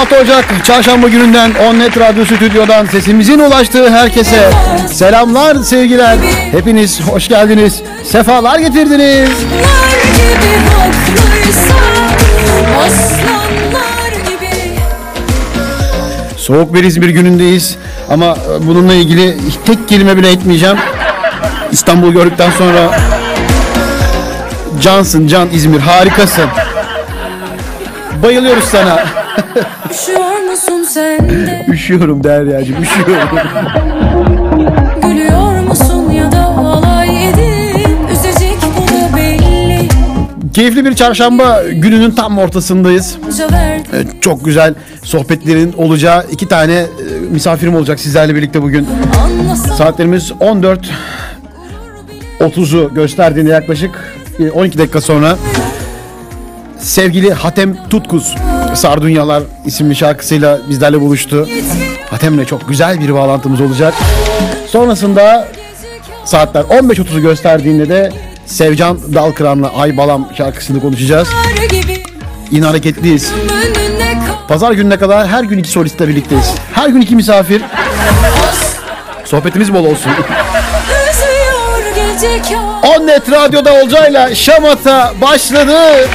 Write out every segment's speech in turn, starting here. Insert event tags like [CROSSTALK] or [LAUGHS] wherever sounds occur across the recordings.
26 Ocak Çarşamba gününden Onnet Radyo Stüdyo'dan sesimizin ulaştığı herkese selamlar, sevgiler. Hepiniz hoş geldiniz. Sefalar getirdiniz. Soğuk bir İzmir günündeyiz ama bununla ilgili tek kelime bile etmeyeceğim. İstanbul gördükten sonra cansın can İzmir harikasın. Bayılıyoruz sana. Üşüyor musun sen de [LAUGHS] Üşüyorum Derya'cığım üşüyorum. Gülüyor musun ya da alay edip Üzecek bu da belli Keyifli bir çarşamba gününün tam ortasındayız. Evet, çok güzel sohbetlerin olacağı iki tane e, misafirim olacak sizlerle birlikte bugün. Saatlerimiz 14 30'u gösterdiğinde yaklaşık e, 12 dakika sonra sevgili Hatem Tutkuz Sardunyalar isimli şarkısıyla bizlerle buluştu. Hatem'le çok güzel bir bağlantımız olacak. Sonrasında saatler 15.30'u gösterdiğinde de Sevcan Dalkıran'la Ay Balam şarkısını konuşacağız. Yine hareketliyiz. Pazar gününe kadar her gün iki solistle birlikteyiz. Her gün iki misafir. Sohbetimiz bol olsun. Kâr Onnet Radyo'da Olcay'la Şamata başladı.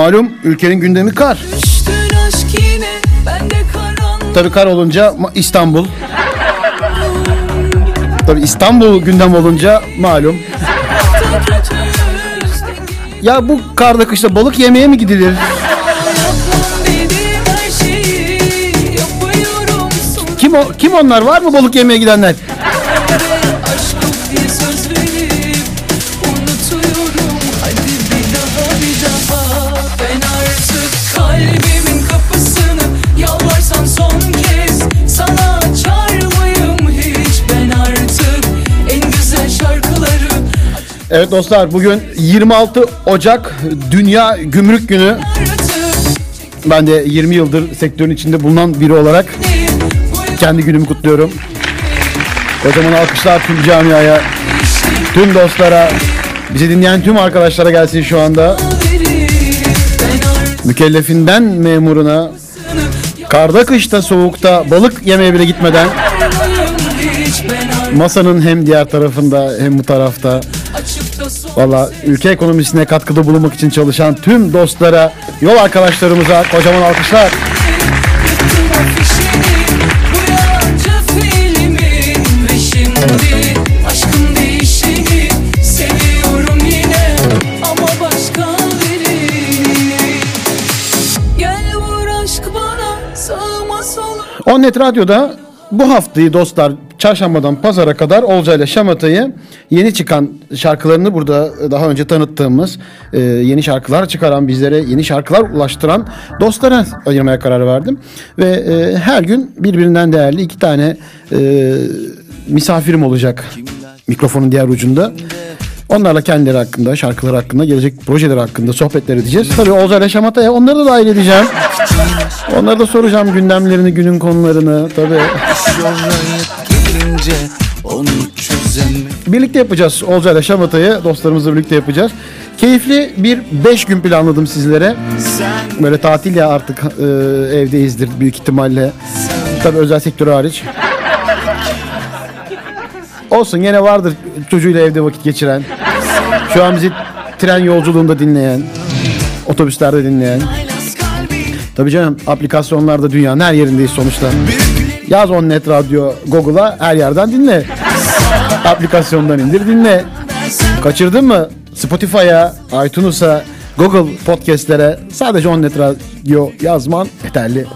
Malum ülkenin gündemi kar. Tabii kar olunca İstanbul. Tabii İstanbul gündem olunca malum. Ya bu karda kışta balık yemeye mi gidilir? Kim o, kim onlar var mı balık yemeye gidenler? Evet dostlar bugün 26 Ocak Dünya Gümrük Günü. Ben de 20 yıldır sektörün içinde bulunan biri olarak kendi günümü kutluyorum. Kocaman alkışlar tüm camiaya, tüm dostlara, bizi dinleyen tüm arkadaşlara gelsin şu anda. Mükellefinden memuruna, karda kışta soğukta balık yemeye bile gitmeden masanın hem diğer tarafında hem bu tarafta Valla ülke ekonomisine katkıda bulunmak için çalışan tüm dostlara, yol arkadaşlarımıza kocaman alkışlar. Onnet Radyo'da bu haftayı dostlar çarşambadan pazara kadar Olca ile Şamata'yı yeni çıkan şarkılarını burada daha önce tanıttığımız e, yeni şarkılar çıkaran bizlere yeni şarkılar ulaştıran dostlara ayırmaya karar verdim. Ve e, her gün birbirinden değerli iki tane e, misafirim olacak mikrofonun diğer ucunda. Onlarla kendileri hakkında, şarkıları hakkında, gelecek projeleri hakkında sohbetler edeceğiz. Tabii Olca ile Şamata'ya onları da dahil edeceğim. Onlara da soracağım gündemlerini, günün konularını. Tabii Gelince onu çözemedim birlikte yapacağız Olca ile Şamata'yı. Dostlarımızla birlikte yapacağız. Keyifli bir 5 gün planladım sizlere. Böyle tatil ya artık e, evdeyizdir büyük ihtimalle. Tabii özel sektör hariç. Olsun yine vardır çocuğuyla evde vakit geçiren. Şu an bizi tren yolculuğunda dinleyen, otobüslerde dinleyen. Tabii canım aplikasyonlarda dünyanın her yerindeyiz sonuçta. Yaz Onnet Radyo Google'a her yerden dinle. Aplikasyondan indir dinle. Kaçırdın mı? Spotify'a, iTunes'a, Google Podcast'lere sadece Onnet Radyo yazman yeterli.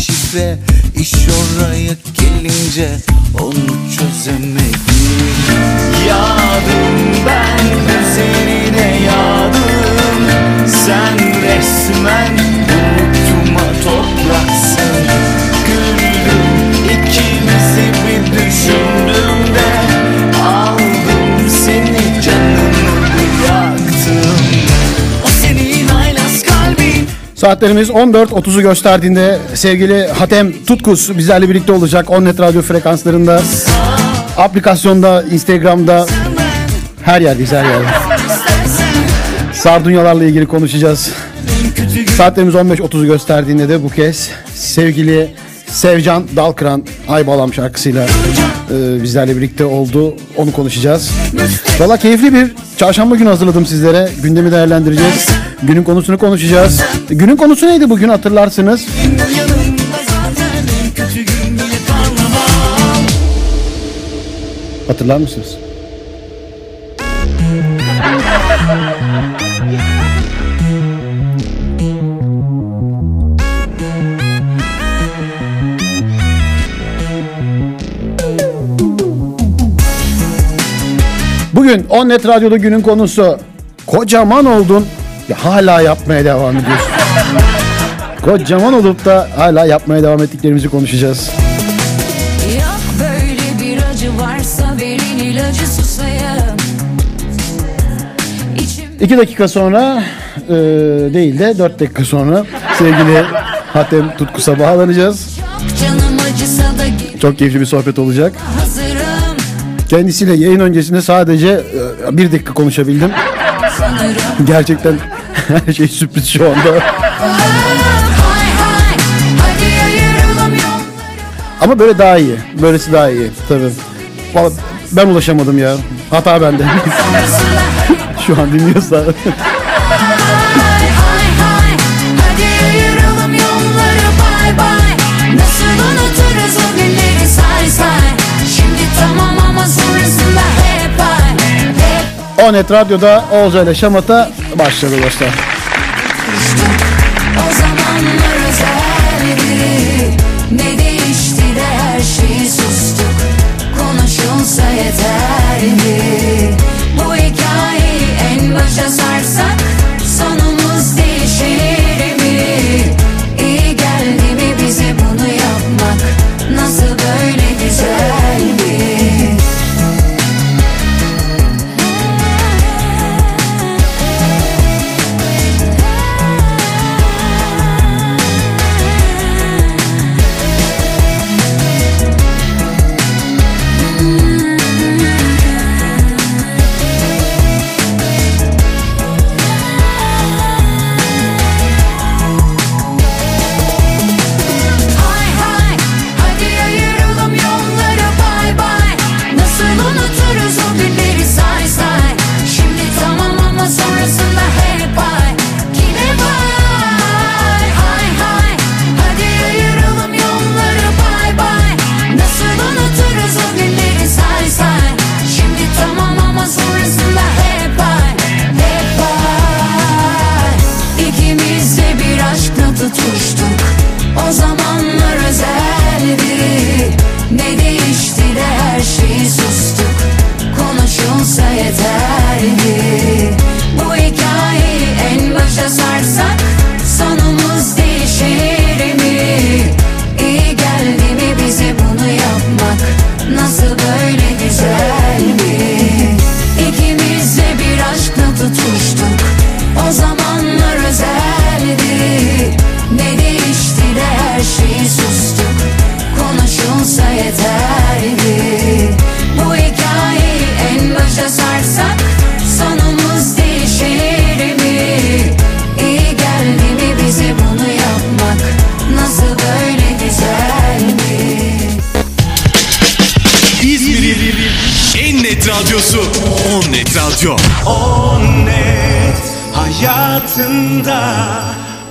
Şifre İş oraya gelince Onu çözemedim. Yağdım ben üzerine yağdım Sen resmen unutma topraksın Saatlerimiz 14.30'u gösterdiğinde sevgili Hatem Tutkus bizlerle birlikte olacak. Onnet Radyo frekanslarında, aplikasyonda, Instagram'da, her yerdeyiz her yerde. Sardunyalarla ilgili konuşacağız. Saatlerimiz 15.30'u gösterdiğinde de bu kez sevgili Sevcan Dalkıran Aybalam şarkısıyla e, bizlerle birlikte oldu. Onu konuşacağız. Valla keyifli bir çarşamba günü hazırladım sizlere. Gündemi değerlendireceğiz. Günün konusunu konuşacağız. Günün konusu neydi bugün hatırlarsınız. Hatırlar mısınız? Bugün Onnet Radyo'da günün konusu kocaman oldun ya hala yapmaya devam ediyorsun. kocaman olup da hala yapmaya devam ettiklerimizi konuşacağız. Yok böyle bir acı varsa verin ilacı susayım İçim İki dakika sonra e, değil de dört dakika sonra sevgili Hatem Tutkus'a bağlanacağız. çok keyifli bir sohbet olacak. Kendisiyle yayın öncesinde sadece e, bir dakika konuşabildim. Gerçekten her [LAUGHS] şey sürpriz şu anda. Ama böyle daha iyi. Böylesi daha iyi. Tabii. Vallahi ben ulaşamadım ya. Hata bende. [LAUGHS] şu an dinliyorsa. [LAUGHS] Hay hay hay hadi ayıralım yolları bay bay Nasıl unuturuz o günleri say say Şimdi tamam ama sonrasında hep ay Hep Onet Radyo'da Olca ile Şamata başladı dostlar. O zamanlar özeldi. Ne değişti de her şeyi sustuk. Konuşulsa yeterdi. Bu hikayeyi en başa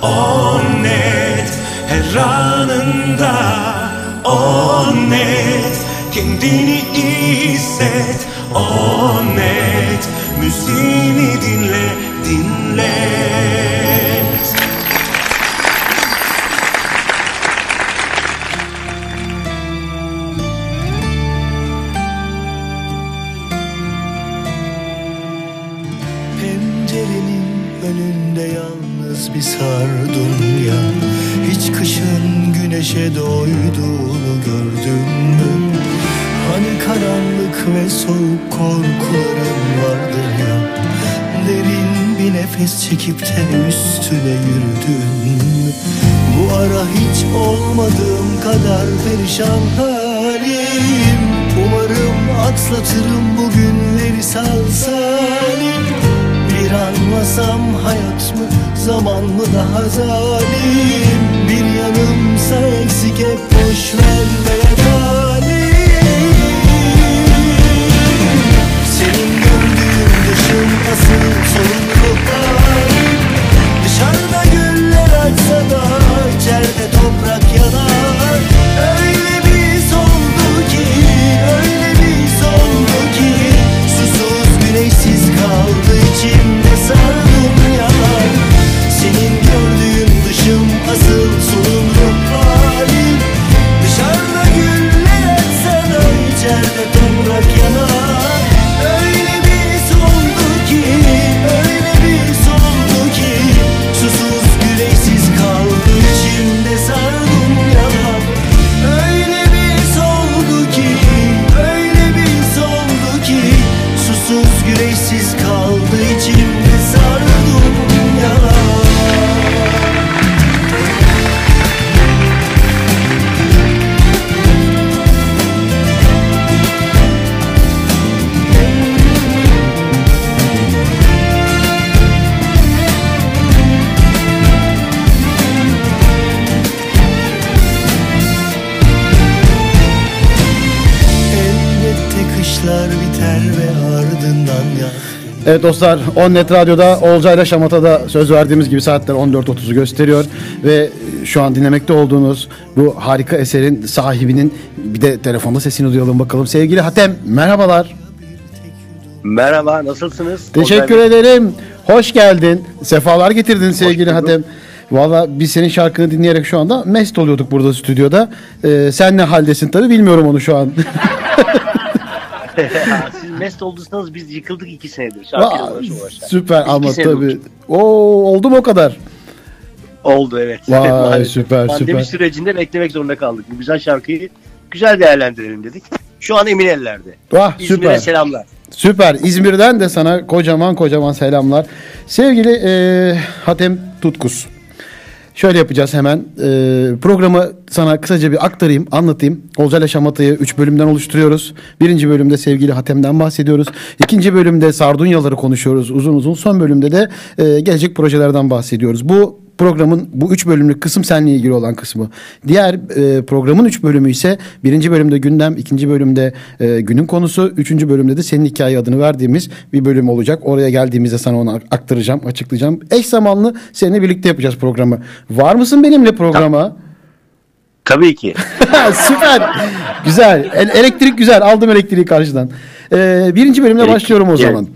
On net her anında On net. Kendini hisset On net. Müziğini dinle dinle çekip de üstüne yürüdün? Bu ara hiç olmadığım kadar perişan halim. Umarım atlatırım bu günleri sağ salim Bir anlasam hayat mı zaman mı daha zalim? Bir yanımsa eksik hep boş vermeye biter ve ardından yaz Evet dostlar On Net Radyo'da Olcay'la Şamata'da söz verdiğimiz gibi saatler 14.30'u gösteriyor ve şu an dinlemekte olduğunuz bu harika eserin sahibinin bir de telefonda sesini duyalım bakalım. Sevgili Hatem merhabalar. Merhaba, nasılsınız? Teşekkür Olcay ederim. Hoş geldin. Sefalar getirdin sevgili. Hatem. Valla biz senin şarkını dinleyerek şu anda mest oluyorduk burada stüdyoda. Ee, sen ne haldesin tabii bilmiyorum onu şu an. [LAUGHS] Siz mest olduysanız biz yıkıldık iki senedir. Şarkıyla uğraşa uğraşa. süper İki ama sene tabii. uğraştık. Oo, oldu mu o kadar? Oldu evet. Vay, [LAUGHS] Maalesef. süper, Pandemi süper. sürecinde beklemek zorunda kaldık. Bu güzel şarkıyı güzel değerlendirelim dedik. Şu an emin ellerde. Vah, İzmir'e süper. selamlar. Süper. İzmir'den de sana kocaman kocaman selamlar. Sevgili e, Hatem Tutkus. Şöyle yapacağız hemen. E, programı sana kısaca bir aktarayım, anlatayım. Olcayla Şamata'yı 3 bölümden oluşturuyoruz. Birinci bölümde sevgili Hatem'den bahsediyoruz. İkinci bölümde Sardunyaları konuşuyoruz uzun uzun. Son bölümde de e, gelecek projelerden bahsediyoruz. Bu programın bu üç bölümlük kısım seninle ilgili olan kısmı. Diğer e, programın üç bölümü ise birinci bölümde gündem, ikinci bölümde e, günün konusu, üçüncü bölümde de senin hikaye adını verdiğimiz bir bölüm olacak. Oraya geldiğimizde sana onu aktaracağım, açıklayacağım. Eş zamanlı seninle birlikte yapacağız programı. Var mısın benimle programa? Tabii ki. [LAUGHS] Süper. güzel. El- elektrik güzel. Aldım elektriği karşıdan. Ee, birinci bölümle Elektrik, başlıyorum o zaman.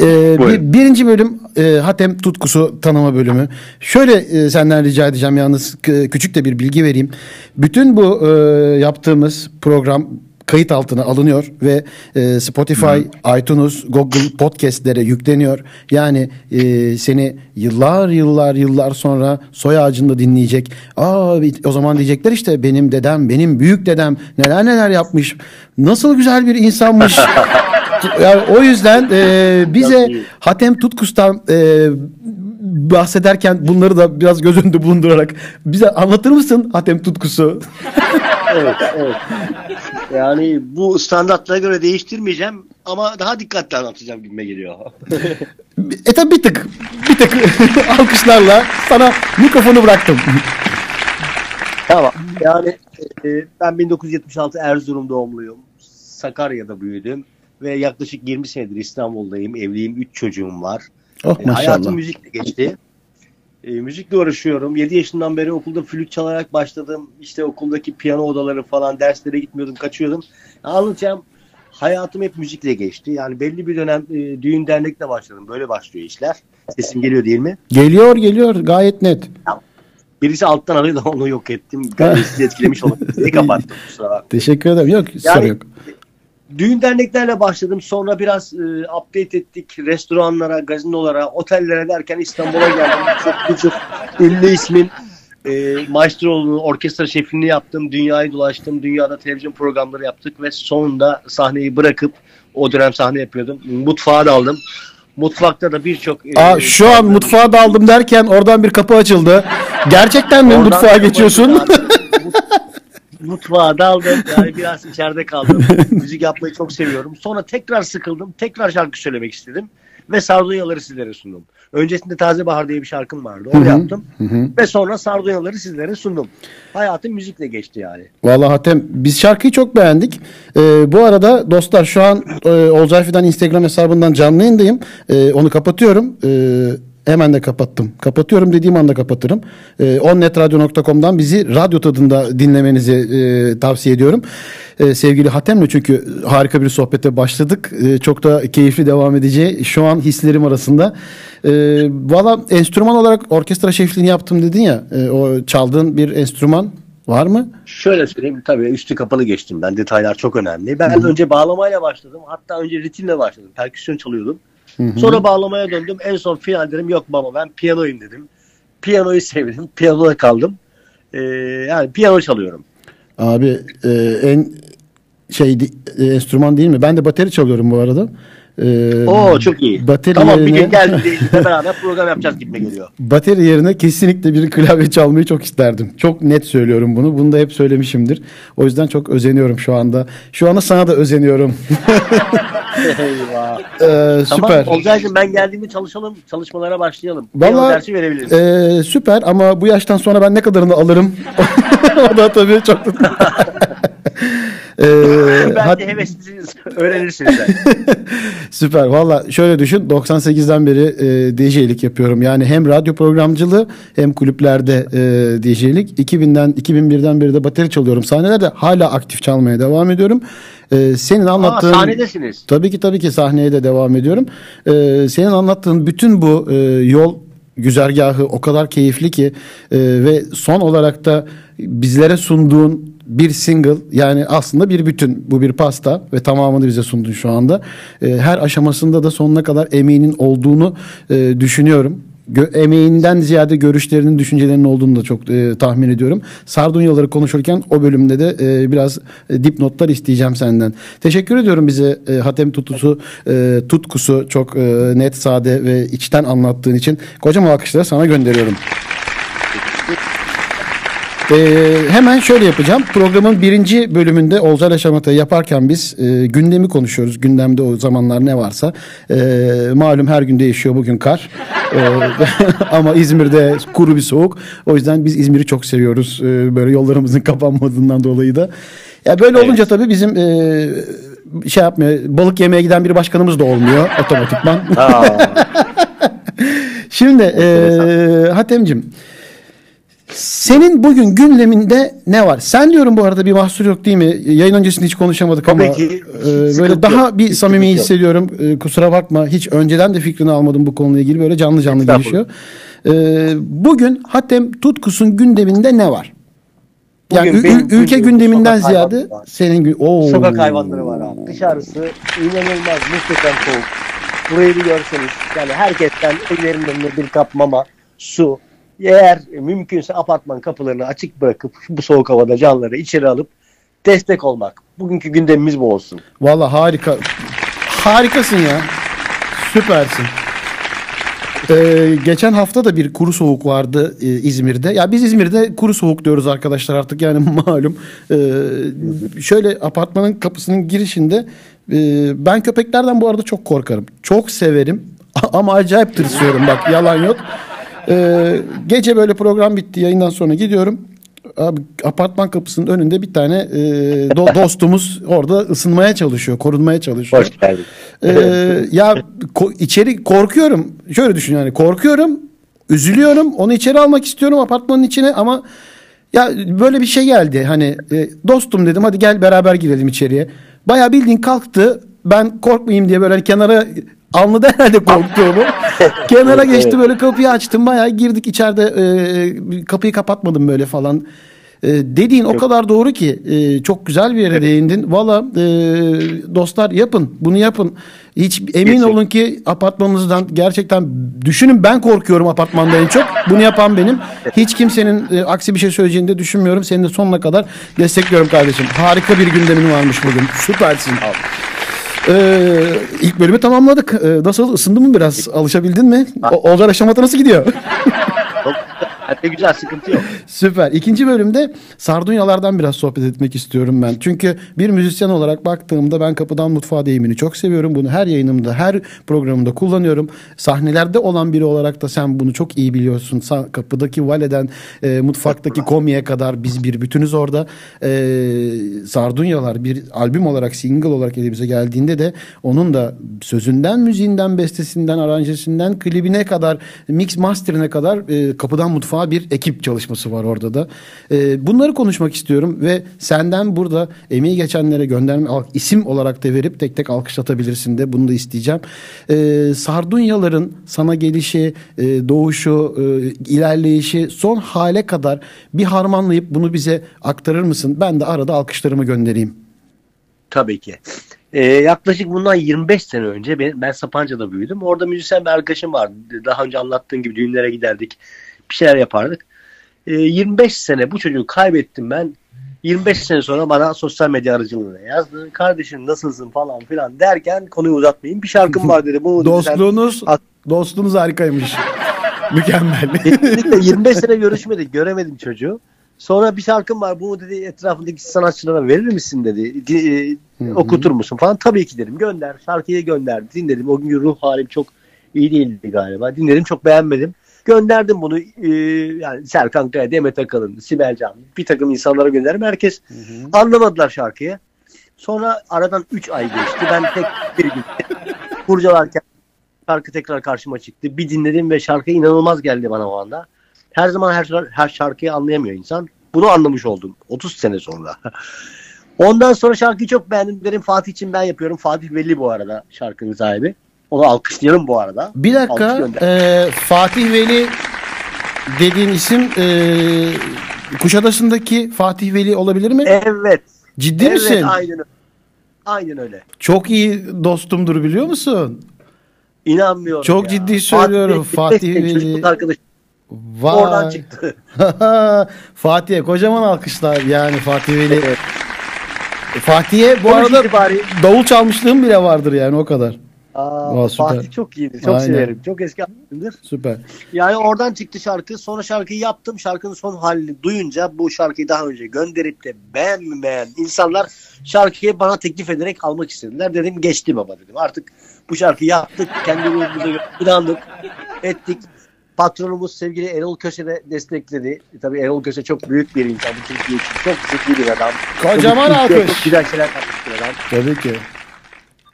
Ee, bir, birinci bölüm e, Hatem tutkusu tanıma bölümü. Şöyle e, senden rica edeceğim yalnız küçük de bir bilgi vereyim. Bütün bu e, yaptığımız program kayıt altına alınıyor ve e, Spotify, iTunes, Google Podcast'lere yükleniyor. Yani e, seni yıllar yıllar yıllar sonra soy ağacında dinleyecek. Aa o zaman diyecekler işte benim dedem, benim büyük dedem neler neler yapmış. Nasıl güzel bir insanmış. [LAUGHS] yani o yüzden e, bize Hatem Tutkus'tan e, bahsederken bunları da biraz göz önünde bulundurarak bize anlatır mısın Hatem Tutkus'u? evet, evet. Yani bu standartlara göre değiştirmeyeceğim ama daha dikkatli anlatacağım gibime geliyor. E tabi bir tık, bir tık [LAUGHS] alkışlarla sana mikrofonu bıraktım. tamam. Yani e, ben 1976 Erzurum doğumluyum. Sakarya'da büyüdüm ve yaklaşık 20 senedir İstanbul'dayım. Evliyim, 3 çocuğum var. Oh E, Hayatım müzikle geçti. E, müzikle uğraşıyorum. 7 yaşından beri okulda flüt çalarak başladım. İşte okuldaki piyano odaları falan derslere gitmiyordum, kaçıyordum. Anlatacağım. Hayatım hep müzikle geçti. Yani belli bir dönem e, düğün dernekle başladım. Böyle başlıyor işler. Sesim geliyor değil mi? Geliyor geliyor gayet net. Birisi alttan arıyor da onu yok ettim. Sizi etkilemiş olabilir. Kapattım kusura. Teşekkür ederim. Yok Yani- soru yok. Düğün derneklerle başladım. Sonra biraz e, update ettik. Restoranlara, gazinolara, otellere derken İstanbul'a geldim. [LAUGHS] Çok birçok ünlü ismin e, maestroğlu'nun orkestra şefliğini yaptım. Dünyayı dolaştım. Dünyada televizyon programları yaptık ve sonunda sahneyi bırakıp o dönem sahne yapıyordum. Mutfağa daldım. Mutfakta da birçok... e, şu an mutfağa daldım derken oradan bir kapı açıldı. Gerçekten mi mutfağa geçiyorsun? Mut- Mutfağa daldım. Yani biraz içeride kaldım. [LAUGHS] Müzik yapmayı çok seviyorum. Sonra tekrar sıkıldım. Tekrar şarkı söylemek istedim. Ve Sardunyaları sizlere sundum. Öncesinde Taze Bahar diye bir şarkım vardı. Onu yaptım. Ve sonra Sardunyaları sizlere sundum. Hayatım müzikle geçti yani. Vallahi Hatem biz şarkıyı çok beğendik. Ee, bu arada dostlar şu an e, Olcay Fidan Instagram hesabından canlı yayındayım. Ee, onu kapatıyorum. Ee, hemen de kapattım. Kapatıyorum dediğim anda kapatırım. Ee, onnetradio.com'dan bizi radyo tadında dinlemenizi e, tavsiye ediyorum. Ee, sevgili Hatem'le çünkü harika bir sohbete başladık. Ee, çok da keyifli devam edeceği şu an hislerim arasında. Ee, Valla enstrüman olarak orkestra şefliğini yaptım dedin ya. e, o çaldığın bir enstrüman var mı? Şöyle söyleyeyim tabii üstü kapalı geçtim ben. Detaylar çok önemli. Ben önce bağlamayla başladım. Hatta önce ritimle başladım. Perküsyon çalıyordum. Sonra bağlamaya döndüm. En son final dedim yok baba ben piyanoyum dedim. Piyanoyu sevdim. Piyanoda kaldım. Ee, yani piyano çalıyorum. Abi e, en şey e, enstrüman değil mi? Ben de bateri çalıyorum bu arada. Ee, Oo çok iyi. Bateri tamam bir yerine, gün gel birlikte beraber program yapacağız gibime geliyor. bateri yerine kesinlikle bir klavye çalmayı çok isterdim. Çok net söylüyorum bunu. Bunu da hep söylemişimdir. O yüzden çok özeniyorum şu anda. Şu anda sana da özeniyorum. [LAUGHS] Eyvah. Ee, süper. Tamam Olcay'cığım ben geldiğimde çalışalım. Çalışmalara başlayalım. Vallahi dersi verebiliriz. e, süper ama bu yaştan sonra ben ne kadarını alırım? [LAUGHS] o da tabii çok [LAUGHS] Ee, [LAUGHS] Belki heveslisiniz. Öğrenirsiniz. [LAUGHS] Süper. Valla şöyle düşün. 98'den beri e, DJ'lik yapıyorum. Yani hem radyo programcılığı hem kulüplerde e, DJ'lik. 2000'den 2001'den beri de bateri çalıyorum. Sahnelerde hala aktif çalmaya devam ediyorum. E, senin anlattığın Aa, sahnedesiniz. Tabii ki tabii ki sahneye de devam ediyorum. Ee, senin anlattığın bütün bu e, yol güzergahı o kadar keyifli ki e, ve son olarak da bizlere sunduğun bir single yani aslında bir bütün bu bir pasta ve tamamını bize sundun şu anda. E, her aşamasında da sonuna kadar emeğinin olduğunu e, düşünüyorum. Gö- emeğinden ziyade görüşlerinin, düşüncelerinin olduğunu da çok e, tahmin ediyorum. Sardunyaları konuşurken o bölümde de e, biraz e, dipnotlar isteyeceğim senden. Teşekkür ediyorum bize e, Hatem Tutusu, e, tutkusu çok e, net, sade ve içten anlattığın için. Kocaman alkışları sana gönderiyorum. Ee, hemen şöyle yapacağım. Programın birinci bölümünde Olcay Şamata'yı yaparken biz e, gündemi konuşuyoruz. Gündemde o zamanlar ne varsa. Ee, malum her gün değişiyor bugün kar. Ee, [LAUGHS] ama İzmir'de kuru bir soğuk. O yüzden biz İzmir'i çok seviyoruz. Ee, böyle yollarımızın [LAUGHS] kapanmadığından dolayı da. Ya böyle olunca tabii bizim e, şey yapmıyor. Balık yemeye giden bir başkanımız da olmuyor otomatikman. [LAUGHS] Şimdi e, Hatemcim senin bugün gündeminde ne var? Sen diyorum bu arada bir mahsur yok değil mi? Yayın öncesinde hiç konuşamadık Tabii ama ki. e, böyle sıkıntı daha yok. bir samimi yok. hissediyorum. E, kusura bakma. Hiç önceden de fikrini almadım bu konuyla ilgili. Böyle canlı canlı gelişiyor. E, bugün Hatem Tutkus'un gündeminde ne var? Yani Bugün benim ülke gündeminden sokak ziyade hayvanları var. senin gün Oo. Sokak hayvanları var abi. Dışarısı inanılmaz muhteşem soğuk. Burayı bir görseniz yani herkesten evlerinin önüne bir kap mama, su. Eğer mümkünse apartman kapılarını açık bırakıp bu soğuk havada canları içeri alıp destek olmak. Bugünkü gündemimiz bu olsun. Valla harika. Harikasın ya. Süpersin. Ee, geçen hafta da bir kuru soğuk vardı e, İzmir'de. Ya biz İzmir'de kuru soğuk diyoruz arkadaşlar artık yani [LAUGHS] malum. Ee, şöyle apartmanın kapısının girişinde e, ben köpeklerden bu arada çok korkarım. Çok severim [LAUGHS] ama acayip tırsıyorum bak yalan yok. Ee, gece böyle program bitti yayından sonra gidiyorum. Abi apartman kapısının önünde bir tane e, do- [LAUGHS] dostumuz orada ısınmaya çalışıyor, korunmaya çalışıyor. Hoş geldin. Ee, ya ko- içeri korkuyorum. Şöyle düşün yani korkuyorum, üzülüyorum. Onu içeri almak istiyorum apartmanın içine ama ya böyle bir şey geldi. Hani e, dostum dedim hadi gel beraber girelim içeriye. Bayağı bildiğin kalktı. Ben korkmayayım diye böyle hani kenara anladı herhalde korktuğumu. [LAUGHS] kenara geçti böyle kapıyı açtım. Bayağı girdik içeride e, kapıyı kapatmadım böyle falan. E, dediğin o kadar doğru ki e, çok güzel bir yere değindin. Valla e, dostlar yapın bunu yapın. Hiç emin Gerçekten. olun ki apartmanınızdan gerçekten düşünün ben korkuyorum apartmanda en çok. Bunu yapan benim. Hiç kimsenin e, aksi bir şey söyleyeceğini de düşünmüyorum. Seni de sonuna kadar destekliyorum kardeşim. Harika bir gündemin varmış bugün. Süpersin. Ee, ilk bölümü tamamladık. Ee, nasıl ısındın mı biraz? Alışabildin mi? O, Olcar aşamada nasıl gidiyor? [LAUGHS] Hatta güzel sıkıntı yok. [LAUGHS] Süper. İkinci bölümde Sardunyalardan biraz sohbet etmek istiyorum ben. Çünkü bir müzisyen olarak baktığımda ben kapıdan mutfağa deyimini çok seviyorum. Bunu her yayınımda, her programımda kullanıyorum. Sahnelerde olan biri olarak da sen bunu çok iyi biliyorsun. Kapıdaki valeden e, mutfaktaki komiye kadar biz bir bütünüz orada. E, Sardunyalar bir albüm olarak, single olarak elimize geldiğinde de onun da sözünden, müziğinden, bestesinden, aranjesinden, klibine kadar, mix masterine kadar e, kapıdan mutfağa bir ekip çalışması var orada da. E, bunları konuşmak istiyorum ve senden burada emeği geçenlere gönderme isim olarak da verip tek tek alkışlatabilirsin de bunu da isteyeceğim. E, Sardunyaların sana gelişi, e, doğuşu, e, ilerleyişi son hale kadar bir harmanlayıp bunu bize aktarır mısın? Ben de arada alkışlarımı göndereyim. Tabii ki. Ee, yaklaşık bundan 25 sene önce ben, ben Sapanca'da büyüdüm. Orada müzisyen bir arkadaşım vardı. Daha önce anlattığım gibi düğünlere giderdik. Bir şeyler yapardık. Ee, 25 sene bu çocuğu kaybettim ben. 25 sene sonra bana sosyal medya aracılığıyla yazdı. Kardeşim nasılsın falan filan derken konuyu uzatmayayım. Bir şarkım var dedi. Bu dedi, sen- Dostluğunuz dostluğunuz harikaymış. [LAUGHS] Mükemmel. Kesinlikle [LAUGHS] 25 sene görüşmedik. Göremedim çocuğu. Sonra bir şarkım var. Bunu dedi etrafındaki sanatçılara verir misin dedi. Di- e, okutur musun falan. Tabii ki dedim. Gönder. Şarkıyı gönder. Dinledim. O gün ruh halim çok iyi değildi galiba. Dinledim. Çok beğenmedim. Gönderdim bunu. e, yani Serkan Kaya, Demet Akalın, Sibel Can bir takım insanlara gönderdim. Herkes anlamadılar şarkıyı. Sonra aradan 3 ay geçti. Ben tek bir gün kurcalarken şarkı tekrar karşıma çıktı. Bir dinledim ve şarkı inanılmaz geldi bana o anda. Her zaman her, her şarkıyı anlayamıyor insan. Bunu anlamış oldum 30 sene sonra. Ondan sonra şarkıyı çok beğendim. Dedim Fatih için ben yapıyorum. Fatih Veli bu arada şarkının sahibi. Onu alkışlayalım bu arada. Bir dakika. e, Fatih Veli dediğin isim e, Kuşadası'ndaki Fatih Veli olabilir mi? Evet. Ciddi evet, misin? Aynen öyle. Aynen öyle. Çok iyi dostumdur biliyor musun? İnanmıyorum Çok ya. ciddi söylüyorum. Fatih Fatih Veli. Arkadaşım Vay. oradan çıktı. [LAUGHS] Fatih'e kocaman alkışlar yani Fatih Veli. Evet. Fatih'e bu Sonuç arada itibariyle- davul çalmışlığım bile vardır yani o kadar. Aa, Aa, süper. Fatih çok iyiydi. Çok Aynen. severim. Çok eski arkadaşımdır. Süper. Yani oradan çıktı şarkı. Sonra şarkıyı yaptım. Şarkının son halini duyunca bu şarkıyı daha önce gönderip de beğenmeyen insanlar şarkıyı bana teklif ederek almak istediler. Dedim geçti baba dedim. Artık bu şarkıyı yaptık. Kendi ruhumuza inandık. Ettik. Patronumuz sevgili Erol Köse de destekledi. Tabii Erol Köse çok büyük bir insan. Bu Türkiye için çok zeki bir adam. Kocaman alkış. Güzel şeyler yapmış bir adam. Tabii ki.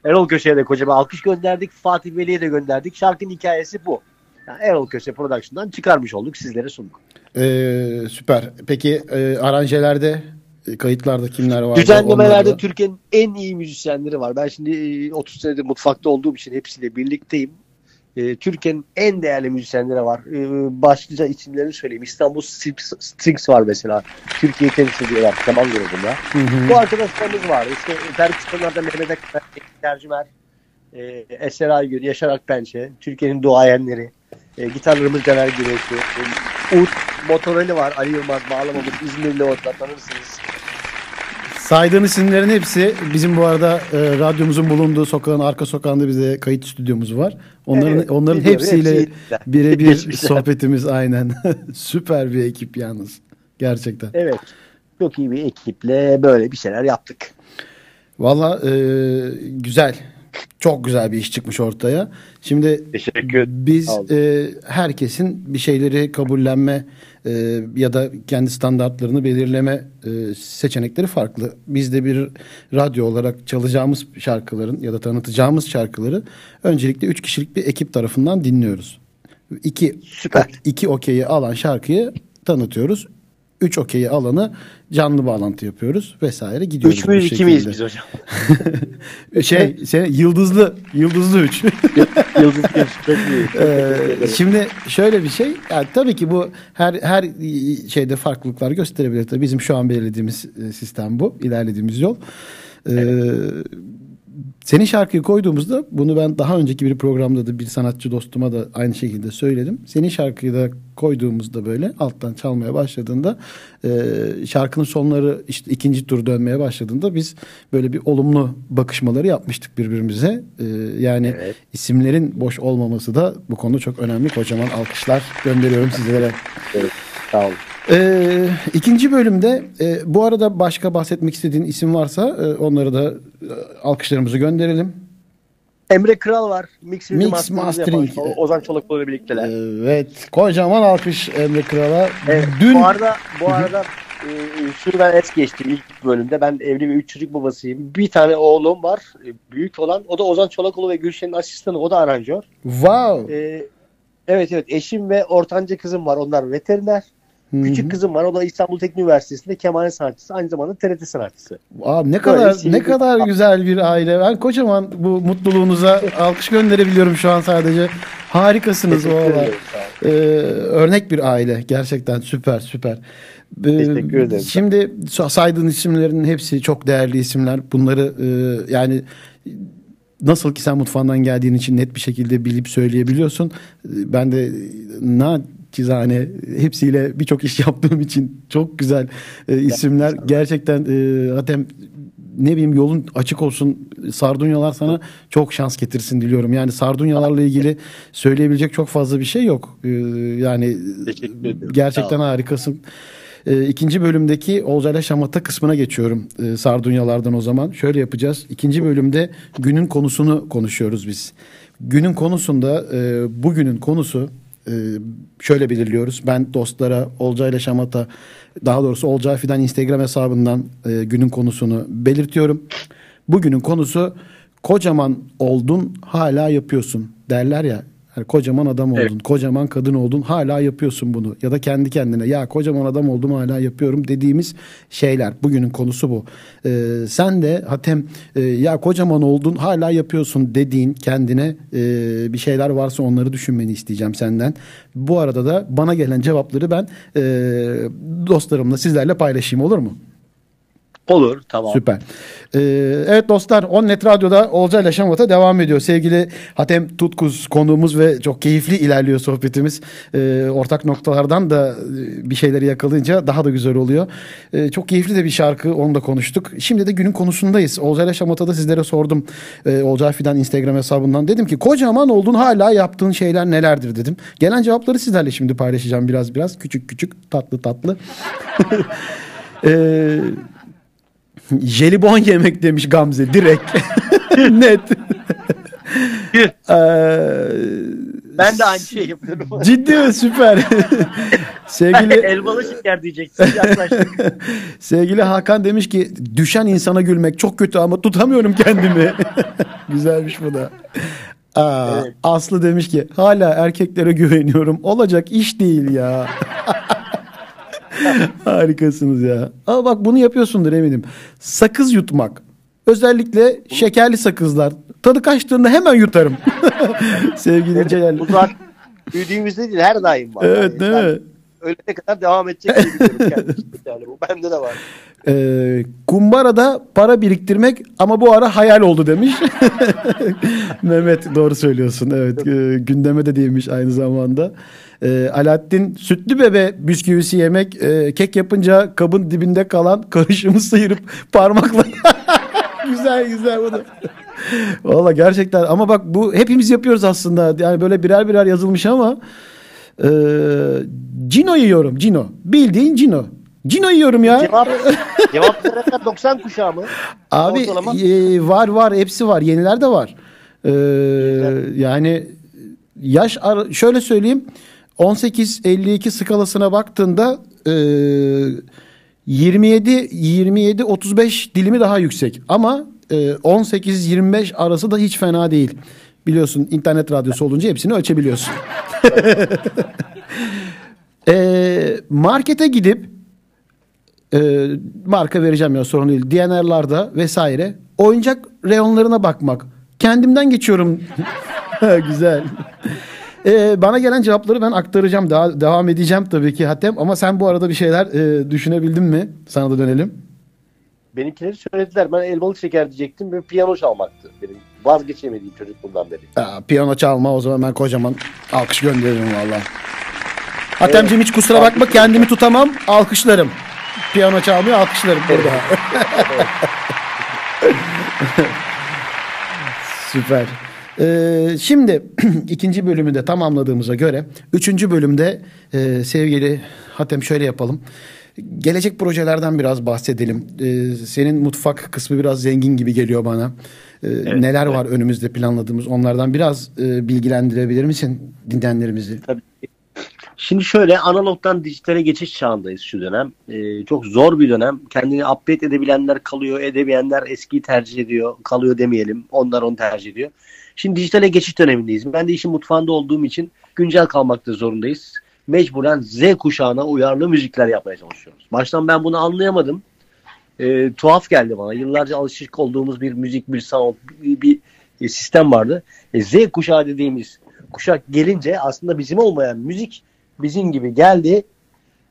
Erol Köse'ye de kocaman alkış gönderdik. Fatih Veli'ye de gönderdik. Şarkının hikayesi bu. Yani Erol Köse Production'dan çıkarmış olduk. Sizlere sunduk. Ee, süper. Peki e, aranjelerde e, kayıtlarda kimler var? Düzenlemelerde Türkiye'nin en iyi müzisyenleri var. Ben şimdi e, 30 senedir mutfakta olduğum için hepsiyle birlikteyim. E, Türkiye'nin en değerli müzisyenleri var. E, başlıca isimlerini söyleyeyim. İstanbul Strings, var mesela. Türkiye'yi temsil ediyorlar keman grubunda. Bu arkadaşlarımız var. İşte perküsyonlarda Mehmet Akar, Tercümer, e, Eser Aygün, Yaşar Akpençe, Türkiye'nin duayenleri, e, gitarlarımız Caner Güneşi, e, Ut, Motoroli var, Ali Yılmaz, bağlamamız, İzmirli Otla tanırsınız. Saydığın isimlerin hepsi bizim bu arada e, radyomuzun bulunduğu sokağın arka sokağında bize kayıt stüdyomuz var. Onların Evet, onların biliyorum. hepsiyle Hepsi birebir [LAUGHS] sohbetimiz aynen. [LAUGHS] Süper bir ekip yalnız. Gerçekten. Evet. Çok iyi bir ekiple böyle bir şeyler yaptık. Valla e, güzel. Çok güzel bir iş çıkmış ortaya. Şimdi Teşekkür biz e, herkesin bir şeyleri kabullenme e, ya da kendi standartlarını belirleme e, seçenekleri farklı. Biz de bir radyo olarak çalacağımız şarkıların ya da tanıtacağımız şarkıları öncelikle üç kişilik bir ekip tarafından dinliyoruz. İki, Süper. iki okeyi alan şarkıyı tanıtıyoruz. Üç okeyi alanı canlı bağlantı yapıyoruz vesaire gidiyoruz. Üç bu müyüz, iki miyiz şekilde. biz hocam? [LAUGHS] Şey, sen yıldızlı, yıldızlı üç. [LAUGHS] Yıldız Gençlik miyiz? Ee, şimdi şöyle bir şey, yani tabii ki bu her her şeyde farklılıklar gösterebilir. Tabii bizim şu an belirlediğimiz e, sistem bu, ilerlediğimiz yol. Ee, senin şarkıyı koyduğumuzda bunu ben daha önceki bir programda da bir sanatçı dostuma da aynı şekilde söyledim. Senin şarkıyı da koyduğumuzda böyle alttan çalmaya başladığında e, şarkının sonları işte ikinci tur dönmeye başladığında biz böyle bir olumlu bakışmaları yapmıştık birbirimize. E, yani Evet. isimlerin boş olmaması da bu konuda çok önemli. Kocaman alkışlar gönderiyorum sizlere. Evet, Sağ olun. Ee, ikinci bölümde e, bu arada başka bahsetmek istediğin isim varsa e, onları da e, alkışlarımızı gönderelim. Emre Kral var. Mix, Mix Mastering. Mastering. Ozan Çolakoğlu birlikteler. Evet. Kocaman alkış Emre Kral'a. Evet, Dün Bu arada bu arada e, şunu ben es geçtim ilk bölümde. Ben evli ve üç çocuk babasıyım. Bir tane oğlum var. e, Büyük olan. O da Ozan Çolakoğlu ve Gülşen'in asistanı. O da aranjör. wow. E, evet evet. Eşim ve ortanca kızım var. Onlar veteriner. Hı hı. Küçük kızım var. O da İstanbul Teknik Üniversitesi'nde keman sanatçısı. Aynı zamanda TRT sanatçısı. Abi ne kadar Böyle ne sevgi- kadar güzel bir aile. Ben kocaman bu mutluluğunuza alkış gönderebiliyorum şu an sadece. Harikasınız olun. Ee, örnek bir aile. Gerçekten süper süper. Ee, Teşekkür ederim. Şimdi sa- saydığın isimlerin hepsi çok değerli isimler. Bunları e, yani nasıl ki sen mutfağından geldiğin için net bir şekilde bilip söyleyebiliyorsun. Ee, Ben de naçizane hepsiyle birçok iş [LAUGHS] yaptığım için çok güzel e, isimler. Gerçekten e, hatem ne bileyim yolun açık olsun. Sardunyalar sana çok şans getirsin diliyorum. Yani Sardunyalarla ilgili söyleyebilecek çok fazla bir şey yok. Ee, yani gerçekten harikasın. Ee, ikinci bölümdeki Olcayla Şamata kısmına geçiyorum ee, Sardunyalardan o zaman. Şöyle yapacağız. İkinci bölümde günün konusunu konuşuyoruz biz. Günün konusunda e, bugünün konusu e, şöyle belirliyoruz. Ben dostlara Olcayla Şamata daha doğrusu Olcay Fidan Instagram hesabından e, günün konusunu belirtiyorum. Bugünün konusu kocaman oldun hala yapıyorsun derler ya. Yani kocaman adam oldun, Evet. kocaman kadın oldun hala yapıyorsun bunu. Ya da kendi kendine ya kocaman adam oldum hala yapıyorum dediğimiz şeyler. Bugünün konusu bu. Ee, sen de Hatem e, ya kocaman oldun hala yapıyorsun dediğin kendine e, bir şeyler varsa onları düşünmeni isteyeceğim senden. Bu arada da bana gelen cevapları ben e, dostlarımla sizlerle paylaşayım olur mu? Olur. Tamam. Süper. Ee, evet dostlar Onnet Radyo'da Olcay ile Şamata devam ediyor. Sevgili Hatem Tutkuz konuğumuz ve çok keyifli ilerliyor sohbetimiz. Ee, ortak noktalardan da e, bir şeyleri yakalayınca daha da güzel oluyor. Ee, çok keyifli de bir şarkı onu da konuştuk. Şimdi de günün konusundayız. Olcay ile Şamata'da sizlere sordum. Ee, Olcay Fidan Instagram hesabından. Dedim ki kocaman oldun hala yaptığın şeyler nelerdir dedim. Gelen cevapları sizlerle şimdi paylaşacağım biraz biraz. Küçük küçük tatlı tatlı. Eee [LAUGHS] Jelibon yemek demiş Gamze direkt. [LAUGHS] Net. Ee, Ben de aynı şey yapıyorum. ciddi mi? Süper. [LAUGHS] sevgili Elmalı şeker diyeceksin. [LAUGHS] Sevgili Hakan demiş ki düşen insana gülmek çok kötü ama tutamıyorum kendimi. Güzelmiş bu da. Aa, Evet. Aslı demiş ki hala erkeklere güveniyorum. Olacak iş değil ya. [LAUGHS] Harikasınız ya. Ama bak bunu yapıyorsundur eminim. Sakız yutmak. Özellikle şekerli sakızlar. tadı kaçtığında hemen yutarım. [LAUGHS] Sevgili Celal. Bu zaten büyüdüğümüzde değil her daim var. Evet değil Ben mi? Ölene kadar devam edecek diye biliyorum. [LAUGHS] Yani bu bende de var. Ee, kumbarada para biriktirmek ama bu ara hayal oldu demiş. [LAUGHS] Mehmet doğru söylüyorsun. Evet e, gündeme de değilmiş aynı zamanda. Ee, Alaaddin sütlü bebe bisküvisi yemek e, kek yapınca kabın dibinde kalan karışımı sıyırıp parmakla [LAUGHS] güzel güzel bu da. Valla gerçekten ama bak bu hepimiz yapıyoruz aslında. Yani böyle birer birer yazılmış ama e, Cino yiyorum Cino. Bildiğin Cino. Cino yiyorum ya. Cevap, cevap verenler 90 kuşağı mı? Abi Ortalama. e, var var hepsi var. Yeniler de var. Ee, yani yaş ara- şöyle söyleyeyim 18-52 skalasına baktığında e, 27 27 35 dilimi daha yüksek ama e, 18-25 arası da hiç fena değil. Biliyorsun internet radyosu olunca hepsini ölçebiliyorsun. [LAUGHS] E, markete gidip e, marka vereceğim ya sorun değil. DNR'larda vesaire oyuncak reyonlarına bakmak. Kendimden geçiyorum. [LAUGHS] Güzel. E, bana gelen cevapları ben aktaracağım. Daha, devam edeceğim tabii ki Hatem. Ama sen bu arada bir şeyler e, düşünebildin mi? Sana da dönelim. Benimkileri söylediler. Ben elmalı şeker diyecektim ve piyano çalmaktı. Benim vazgeçemediğim çocukluğumdan beri. Aa, piyano çalma o zaman ben kocaman alkış gönderirim valla. Hatemciğim hiç kusura bakma kendimi tutamam alkışlarım. Piyano çalmıyor alkışlarım burada. [LAUGHS] Süper. Ee, şimdi [CLEARS THROAT] ikinci bölümü de tamamladığımıza göre üçüncü bölümde e, sevgili Hatem şöyle yapalım. Gelecek projelerden biraz bahsedelim. Ee, senin mutfak kısmı biraz zengin gibi geliyor bana. Ee, neler var önümüzde planladığımız onlardan biraz e, bilgilendirebilir misin dinleyenlerimizi? Şimdi şöyle analogdan dijitale geçiş çağındayız şu dönem. Ee, çok zor bir dönem. Kendini update edebilenler kalıyor, edemeyenler eskiyi tercih ediyor. Kalıyor demeyelim. Onlar onu tercih ediyor. Şimdi dijitale geçiş dönemindeyiz. Ben de işin mutfağında olduğum için güncel kalmakta zorundayız. Mecburen Z kuşağına uyarlı müzikler yapmaya çalışıyoruz. Baştan ben bunu anlayamadım. Ee, tuhaf geldi bana. Yıllarca alışık olduğumuz bir müzik, bir sound, bir, bir sistem vardı. E, Z kuşağı dediğimiz kuşak gelince aslında bizim olmayan müzik bizim gibi geldi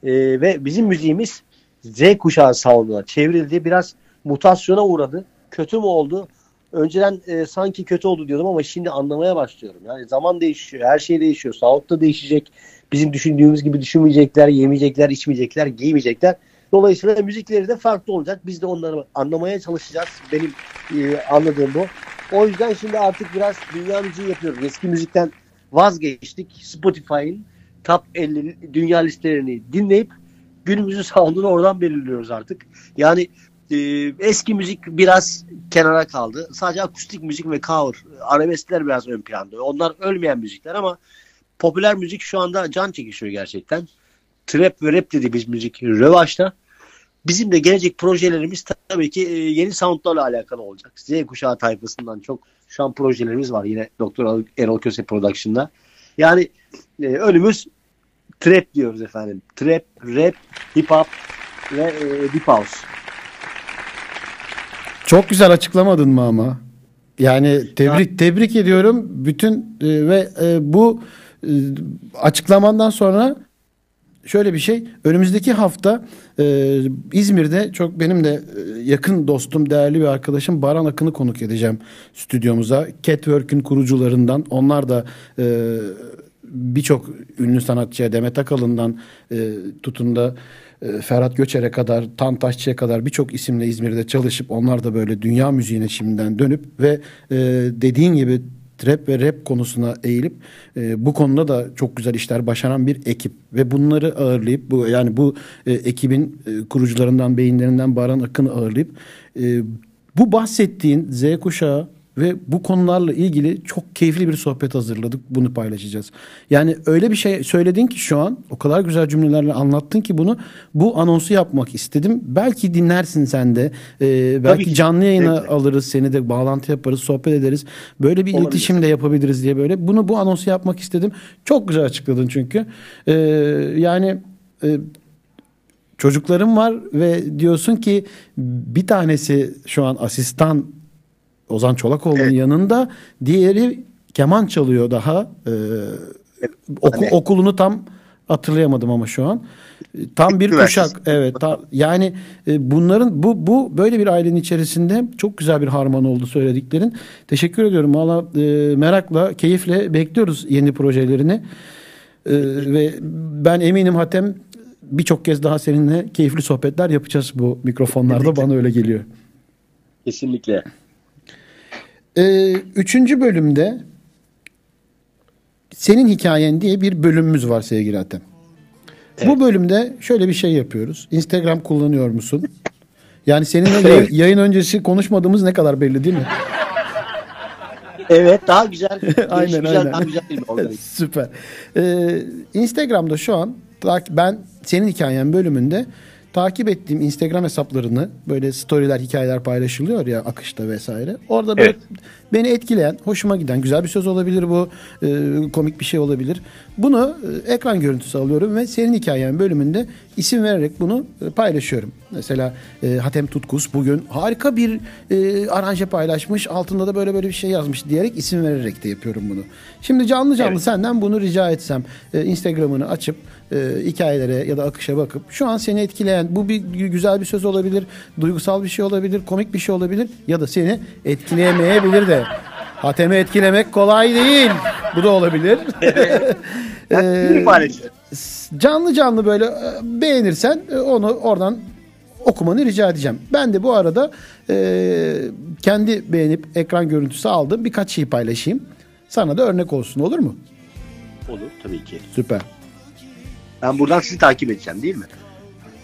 e, ve bizim müziğimiz Z kuşağı sounduna çevrildi. Biraz mutasyona uğradı. Kötü mü oldu? Önceden e, sanki kötü oldu diyordum ama şimdi anlamaya başlıyorum. Yani zaman değişiyor, her şey değişiyor. Sound da değişecek. Bizim düşündüğümüz gibi düşünmeyecekler, yemeyecekler, içmeyecekler, giymeyecekler. Dolayısıyla müzikleri de farklı olacak. Biz de onları anlamaya çalışacağız. Benim e, anladığım bu. O yüzden şimdi artık biraz dünya müziği yapıyoruz. Eski müzikten vazgeçtik. Spotify'ın top 50 dünya listelerini dinleyip günümüzün sound'unu oradan belirliyoruz artık. Yani e, eski müzik biraz kenara kaldı. Sadece akustik müzik ve cover, arabeskler biraz ön planda. Onlar ölmeyen müzikler ama popüler müzik şu anda can çekişiyor gerçekten. Trap ve rap dediğimiz müzik rövaşta. Bizim de gelecek projelerimiz tabii ki e, yeni soundlarla alakalı olacak. Z kuşağı tayfasından çok şu an projelerimiz var yine Doktor Erol Köse Production'da. Yani e, önümüz trap diyoruz efendim. Trap, rap, hip hop ve e, deep house. Çok güzel açıklamadın mı ama? Yani tebrik tebrik ediyorum bütün e, ve e, bu e, açıklamandan sonra şöyle bir şey önümüzdeki hafta e, İzmir'de çok benim de e, yakın dostum değerli bir arkadaşım Baran Akın'ı konuk edeceğim stüdyomuza. Catwork'ün kurucularından onlar da e, birçok ünlü sanatçıya Demet Akalın'dan e, tutun da e, Ferhat Göçer'e kadar, Tantaşçı'ya kadar birçok isimle İzmir'de çalışıp onlar da böyle dünya müziğine şimdiden dönüp ve e, dediğin gibi trap ve rap konusuna eğilip e, bu konuda da çok güzel işler başaran bir ekip ve bunları ağırlayıp bu yani bu e, ekibin e, kurucularından beyinlerinden Baran Akın'ı ağırlayıp e, bu bahsettiğin Z kuşağı ve bu konularla ilgili çok keyifli bir sohbet hazırladık. Bunu paylaşacağız. Yani öyle bir şey söyledin ki şu an o kadar güzel cümlelerle anlattın ki bunu bu anonsu yapmak istedim. Belki dinlersin sen de. Ee, belki ki. canlı yayına Zevkle. alırız seni de bağlantı yaparız sohbet ederiz. Böyle bir Olabilir. iletişim de yapabiliriz diye böyle. Bunu bu anonsu yapmak istedim. Çok güzel açıkladın çünkü. Ee, yani e, çocuklarım var ve diyorsun ki bir tanesi şu an asistan Ozan Çolakoğlu'nun yanında. Diğeri keman çalıyor daha. Ee, oku- Hani- okulunu tam hatırlayamadım ama şu an. Tam bir kuşak. Evet. ta- yani e, bunların bu bu böyle bir ailenin içerisinde çok güzel bir harman oldu söylediklerin. Teşekkür ediyorum. Valla e, merakla, keyifle bekliyoruz yeni projelerini. E, ve ben eminim Hatem birçok kez daha seninle keyifli sohbetler yapacağız bu mikrofonlarda. Bana öyle geliyor. Kesinlikle. Ee, üçüncü bölümde senin hikayen diye bir bölümümüz var sevgili Hatem. Bu bölümde şöyle bir şey yapıyoruz. Instagram kullanıyor musun? Yani seninle yay- yayın öncesi konuşmadığımız ne kadar belli değil mi? Evet daha güzel. [LAUGHS] Aynen, güzel, aynen. Daha güzel. [LAUGHS] Süper. Ee, Instagram'da şu an ben senin hikayen bölümünde takip ettiğim Instagram hesaplarını böyle storyler, hikayeler paylaşılıyor ya akışta vesaire. Orada böyle Evet. beni etkileyen, hoşuma giden güzel bir söz olabilir bu, e, komik bir şey olabilir. Bunu e, ekran görüntüsü alıyorum ve senin hikayen bölümünde isim vererek bunu e, paylaşıyorum. Mesela e, Hatem Tutkus bugün harika bir e, aranje paylaşmış, altında da böyle böyle bir şey yazmış diyerek isim vererek de yapıyorum bunu. Şimdi canlı canlı senden bunu rica etsem, e, Instagram'ını açıp e, hikayelere ya da akışa bakıp şu an seni etkileyen bu bir gü- güzel bir söz olabilir, duygusal bir şey olabilir, komik bir şey olabilir ya da seni etkileyemeyebilir de. Hatem'i etkilemek kolay değil. Bu da olabilir. [LAUGHS] Bir ifadesi. canlı canlı böyle e, beğenirsen e, onu oradan okumanı rica edeceğim. Ben de bu arada e, kendi beğenip ekran görüntüsü aldım. Birkaç şey paylaşayım. Sana da örnek olsun olur mu? Olur tabii ki. Süper. Ben buradan sizi takip edeceğim değil mi?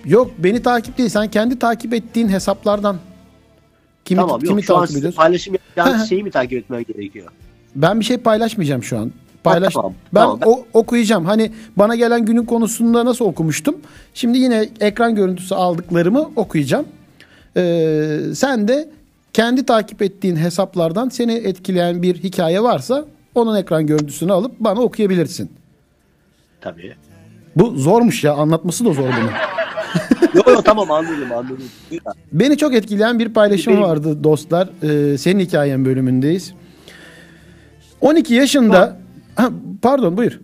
Yok beni takip değil. Sen kendi takip ettiğin hesaplardan kimi, tamam kimi yok şu takip ediyorsun? paylaşım yapacağınız şeyi mi takip etmem gerekiyor? Ben bir şey paylaşmayacağım şu an. Paylaş. tamam, ben tamam. o, okuyacağım. Hani bana gelen günün konusunda nasıl okumuştum? Şimdi yine ekran görüntüsü aldıklarımı okuyacağım. Ee, sen de kendi takip ettiğin hesaplardan seni etkileyen bir hikaye varsa onun ekran görüntüsünü alıp bana okuyabilirsin. Tabii. Bu zormuş ya anlatması da zor bunu. [LAUGHS] yok yok tamam anladım anladım. Beni çok etkileyen bir paylaşım Benim- vardı dostlar. Ee, senin hikayen bölümündeyiz. 12 yaşında Ha, pardon buyur.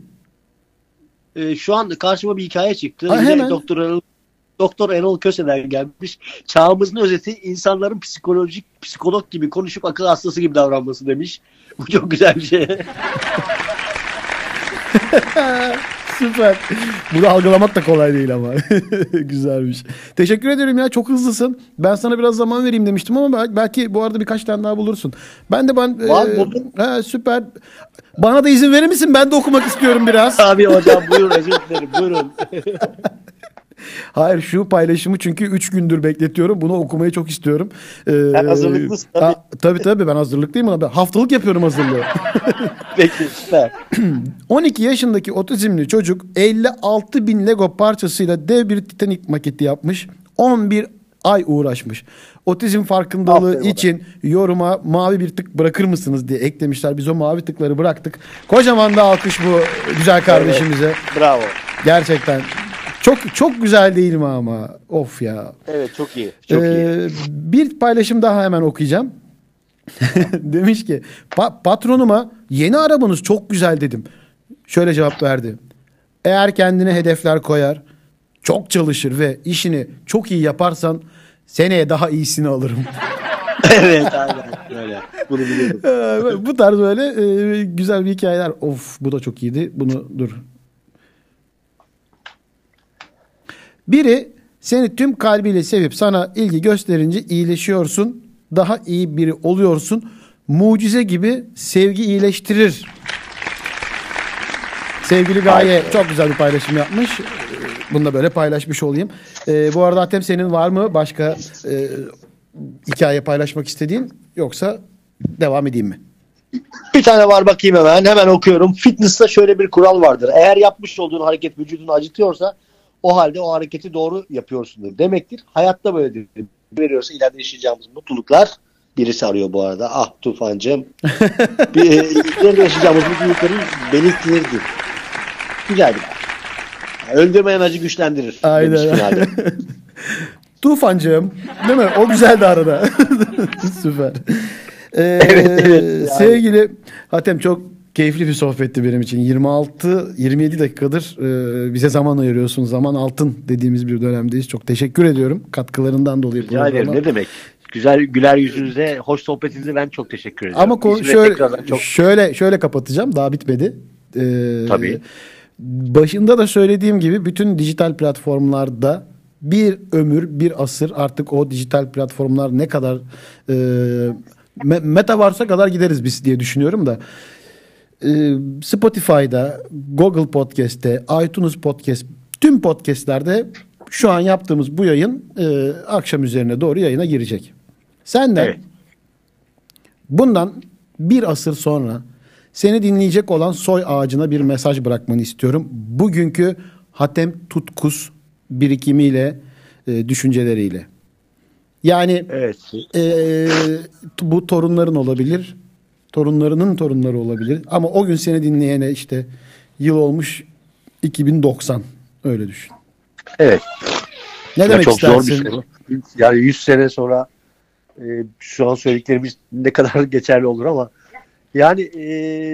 Ee, şu an karşıma bir hikaye çıktı. Ha, hemen. Doktor Erol, Doktor Erol Köse'den gelmiş. Çağımızın özeti insanların psikolojik psikolog gibi konuşup akıl hastası gibi davranması demiş. Bu çok güzel bir şey. [LAUGHS] Süper. Bunu algılamak da kolay değil ama. [LAUGHS] Güzelmiş. Teşekkür ederim ya çok hızlısın. Ben sana biraz zaman vereyim demiştim ama bel- belki bu arada birkaç tane daha bulursun. Ben de ben Var, e, buldum. he, süper. Bana da izin verir misin? Ben de okumak istiyorum biraz. [LAUGHS] Abi hocam buyurun özür dilerim buyurun. [LAUGHS] Hayır şu paylaşımı çünkü 3 gündür bekletiyorum. Bunu okumayı çok istiyorum. Ee, Sen hazırlıklısın tabii. a- tabii tabii ben hazırlıklıyım ben haftalık yapıyorum hazırlığı. [LAUGHS] [LAUGHS] Peki süper. [CLEARS THROAT] 12 yaşındaki otizmli çocuk 56 bin Lego parçasıyla dev bir Titanic maketi yapmış. 11 ay uğraşmış. Otizm farkındalığı Aferin için yoruma mavi bir tık bırakır mısınız diye eklemişler. Biz o mavi tıkları bıraktık. Kocaman da alkış bu güzel kardeşimize. Bravo. Gerçekten. Çok çok güzel değil mi ama? Of ya. Evet çok iyi. Çok iyi. Ee, bir paylaşım daha hemen okuyacağım. [LAUGHS] Demiş ki "Pa- patronuma yeni arabanız çok güzel dedim. Şöyle cevap verdi. Eğer kendine hedefler koyar, çok çalışır ve işini çok iyi yaparsan seneye daha iyisini alırım. [LAUGHS] evet aynen böyle. Bunu biliyorum. Ee, bu tarz böyle e, güzel bir hikayeler. Of bu da çok iyiydi. Bunu dur. Biri seni tüm kalbiyle sevip sana ilgi gösterince iyileşiyorsun. Daha iyi biri oluyorsun. Mucize gibi sevgi iyileştirir. Sevgili Gaye çok güzel bir paylaşım yapmış. Bunu da böyle paylaşmış olayım. Ee, bu arada Atem senin var mı başka e, hikaye paylaşmak istediğin yoksa devam edeyim mi? Bir tane var bakayım hemen. Hemen okuyorum. Fitness'ta şöyle bir kural vardır. Eğer yapmış olduğun hareket vücudunu acıtıyorsa o halde o hareketi doğru yapıyorsundur demektir. Hayatta böyledir. Veriyorsa ileride yaşayacağımız mutluluklar birisi arıyor bu arada. Ah Tufancığım. [LAUGHS] bir, e, ileride yaşayacağımız mutlulukların belirtileridir. Güzel bir. Yani Öldürmeyen acı güçlendirir. Aynen. [LAUGHS] Tufancığım. Değil mi? O güzeldi arada. [LAUGHS] Süper. Ee, Evet, evet. Sevgili Hatem çok keyifli bir sohbetti benim için. 26-27 dakikadır e, bize zaman ayırıyorsun. Zaman altın dediğimiz bir dönemdeyiz. Çok teşekkür ediyorum katkılarından dolayı. Rica ederim ne demek. Güzel güler yüzünüze, hoş sohbetinize ben çok teşekkür ediyorum. Ama ko- şöyle çok şöyle şöyle kapatacağım. Daha bitmedi. Ee, Tabii. Başında da söylediğim gibi bütün dijital platformlarda bir ömür, bir asır artık o dijital platformlar ne kadar e, me- metaverse'a kadar gideriz biz diye düşünüyorum da. Ee, Spotify'da, Google Podcast'te, iTunes Podcast, tüm podcast'lerde şu an yaptığımız bu yayın e, akşam üzerine doğru yayına girecek. Senden Evet. bundan bir asır sonra seni dinleyecek olan soy ağacına bir mesaj bırakmanı istiyorum. Bugünkü Hatem Tutkus birikimiyle, e, düşünceleriyle. Yani Evet. ee, bu torunların olabilir. Torunlarının torunları olabilir. Ama o gün seni dinleyene işte yıl olmuş 2090. Öyle düşün. Evet. Ne Ya demek çok istersin? zor bir soru. Yani 100 sene sonra e, şu an söylediklerimiz ne kadar [LAUGHS] geçerli olur ama yani e,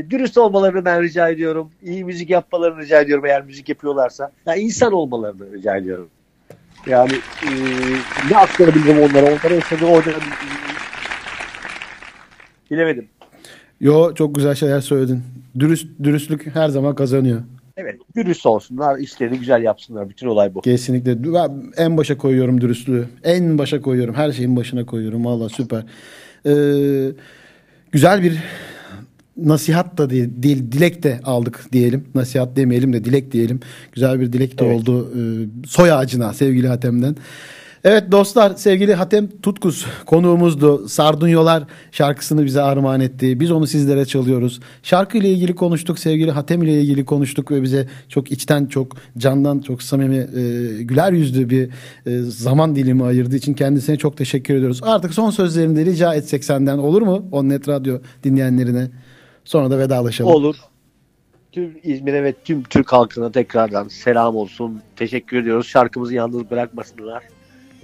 dürüst olmalarını ben rica ediyorum. İyi müzik yapmalarını rica ediyorum eğer müzik yapıyorlarsa. Ya insan olmalarını rica ediyorum. Yani e, ne aktarabilirim onlara? Onlara yaşadığı o dönem bilemedim. Yo çok güzel şeyler söyledin. Dürüst dürüstlük her zaman kazanıyor. Evet. Dürüst olsunlar. işlerini güzel yapsınlar. Bütün olay bu. Kesinlikle. Ben en başa koyuyorum dürüstlüğü. En başa koyuyorum. Her şeyin başına koyuyorum. Valla süper. Ee, güzel bir nasihat da değil, değil, dilek de aldık diyelim. Nasihat demeyelim de dilek diyelim. Güzel bir dilek de Evet. oldu. Ee, soy ağacına sevgili Hatem'den. Evet dostlar sevgili Hatem Tutkus konuğumuzdu. Sardunyolar şarkısını bize armağan etti. Biz onu sizlere çalıyoruz. Şarkı ile ilgili konuştuk. Sevgili Hatem ile ilgili konuştuk ve bize çok içten çok candan çok samimi e, güler yüzlü bir e, zaman dilimi ayırdığı için kendisine çok teşekkür ediyoruz. Artık son sözlerini de rica etsek senden olur mu? Onnet Radyo dinleyenlerine. Sonra da vedalaşalım. Olur. Tüm İzmir'e ve tüm Türk halkına tekrardan selam olsun. Teşekkür ediyoruz. Şarkımızı yalnız bırakmasınlar.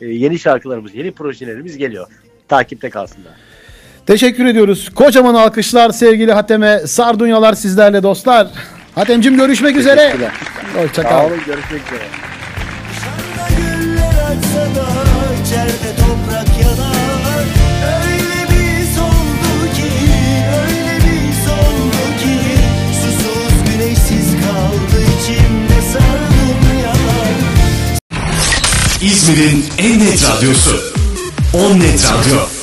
Ee, yeni şarkılarımız, yeni projelerimiz geliyor. Takipte kalsınlar. Teşekkür ediyoruz. Kocaman alkışlar sevgili Hatem'e. Sardunyalar sizlerle dostlar. Hatem'cim görüşmek üzere. Teşekkürler. Sağ Hoşçakal. olun. Görüşmek üzere. İzmir'in en net radyosu. On Net Radyo.